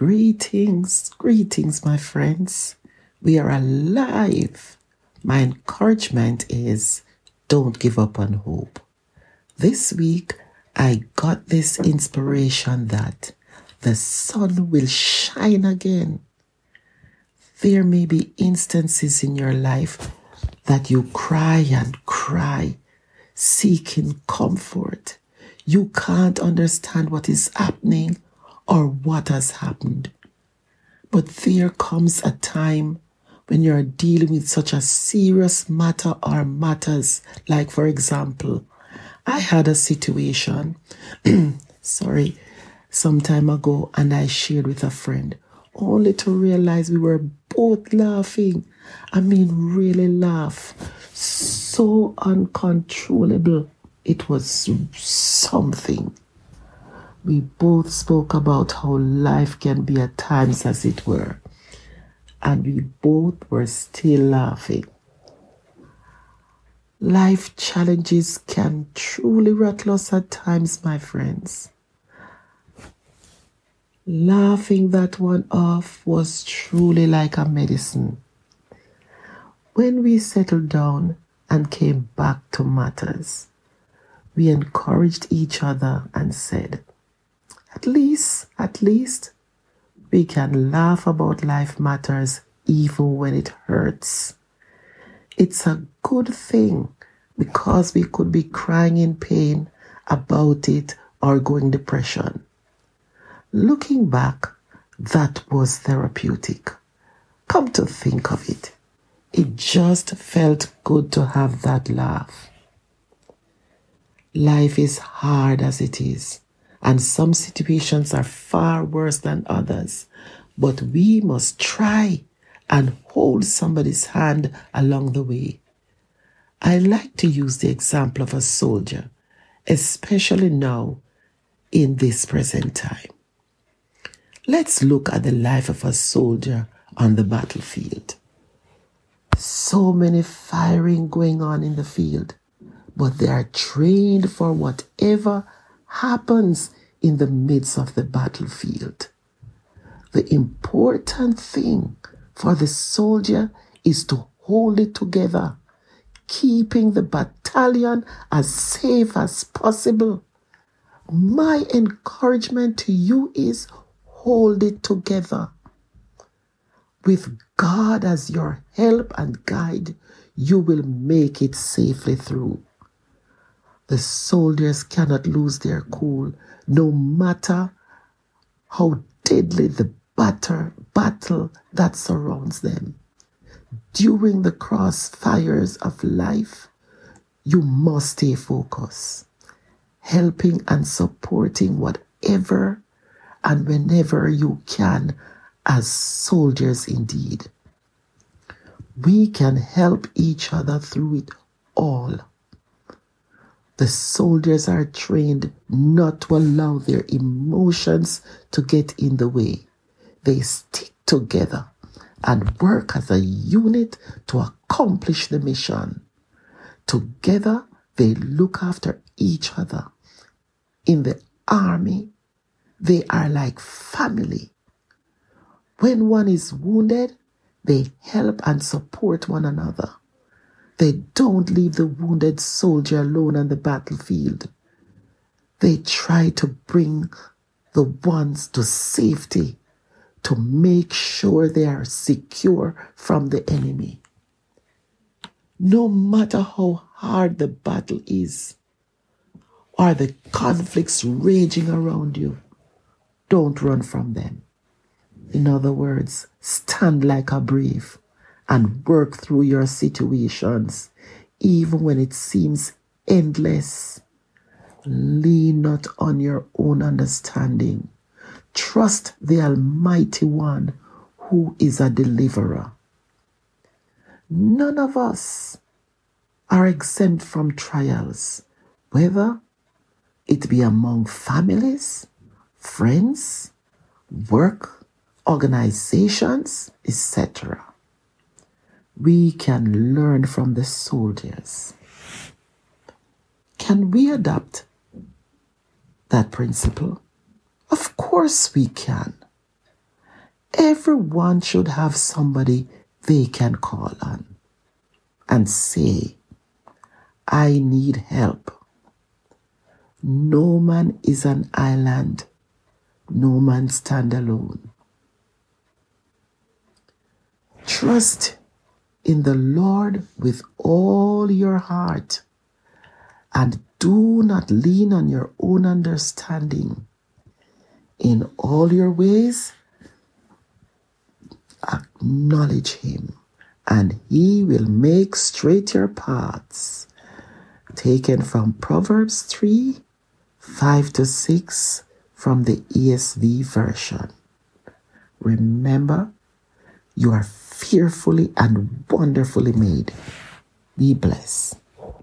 Greetings, greetings, my friends. We are alive. My encouragement is don't give up on hope. This week, I got this inspiration that the sun will shine again. There may be instances in your life that you cry and cry, seeking comfort. You can't understand what is happening or what has happened. But there comes a time when you're dealing with such a serious matter or matters, like, for example, I had a situation, sorry, some time ago, and I shared with a friend, only to realize we were both laughing. I mean, really laugh. So uncontrollable. It was something we both spoke about how life can be at times as it were, and we both were still laughing. Life challenges can truly rattle us at times, my friends. Laughing that one off was truly like a medicine. When we settled down and came back to matters, we encouraged each other and said, at least, at least, we can laugh about life matters even when it hurts. It's a good thing because we could be crying in pain about it or going depression. Looking back, that was therapeutic. Come to think of it, it just felt good to have that laugh. Life is hard as it is and some situations are far worse than others. But we must try and hold somebody's hand along the way. I like to use the example of a soldier, especially now in this present time. Let's look at the life of a soldier on the battlefield. So many firing going on in the field, but they are trained for whatever happens in the midst of the battlefield. The important thing for the soldier is to hold it together, keeping the battalion as safe as possible. My encouragement to you is hold it together. With God as your help and guide, you will make it safely through. The soldiers cannot lose their cool, no matter how deadly the batter, battle that surrounds them. During the crossfires of life, you must stay focused, helping and supporting whatever and whenever you can as soldiers indeed. We can help each other through it all. The soldiers are trained not to allow their emotions to get in the way. They stick together and work as a unit to accomplish the mission. Together, they look after each other. In the army, they are like family. When one is wounded, they help and support one another. They don't leave the wounded soldier alone on the battlefield. They try to bring the ones to safety to make sure they are secure from the enemy. No matter how hard the battle is or the conflicts raging around you, don't run from them. In other words, stand like a brave and work through your situations, even when it seems endless. Lean not on your own understanding. Trust the Almighty One who is a deliverer. None of us are exempt from trials, whether it be among families, friends, work, organizations, etc we can learn from the soldiers. Can we adopt that principle? Of course we can. Everyone should have somebody they can call on and say, I need help. No man is an island. No man stand alone. Trust in the Lord with all your heart and do not lean on your own understanding. In all your ways, acknowledge Him, and He will make straight your paths. Taken from Proverbs 3 5 to 6 from the ESV version. Remember, you are fearfully and wonderfully made. Be blessed.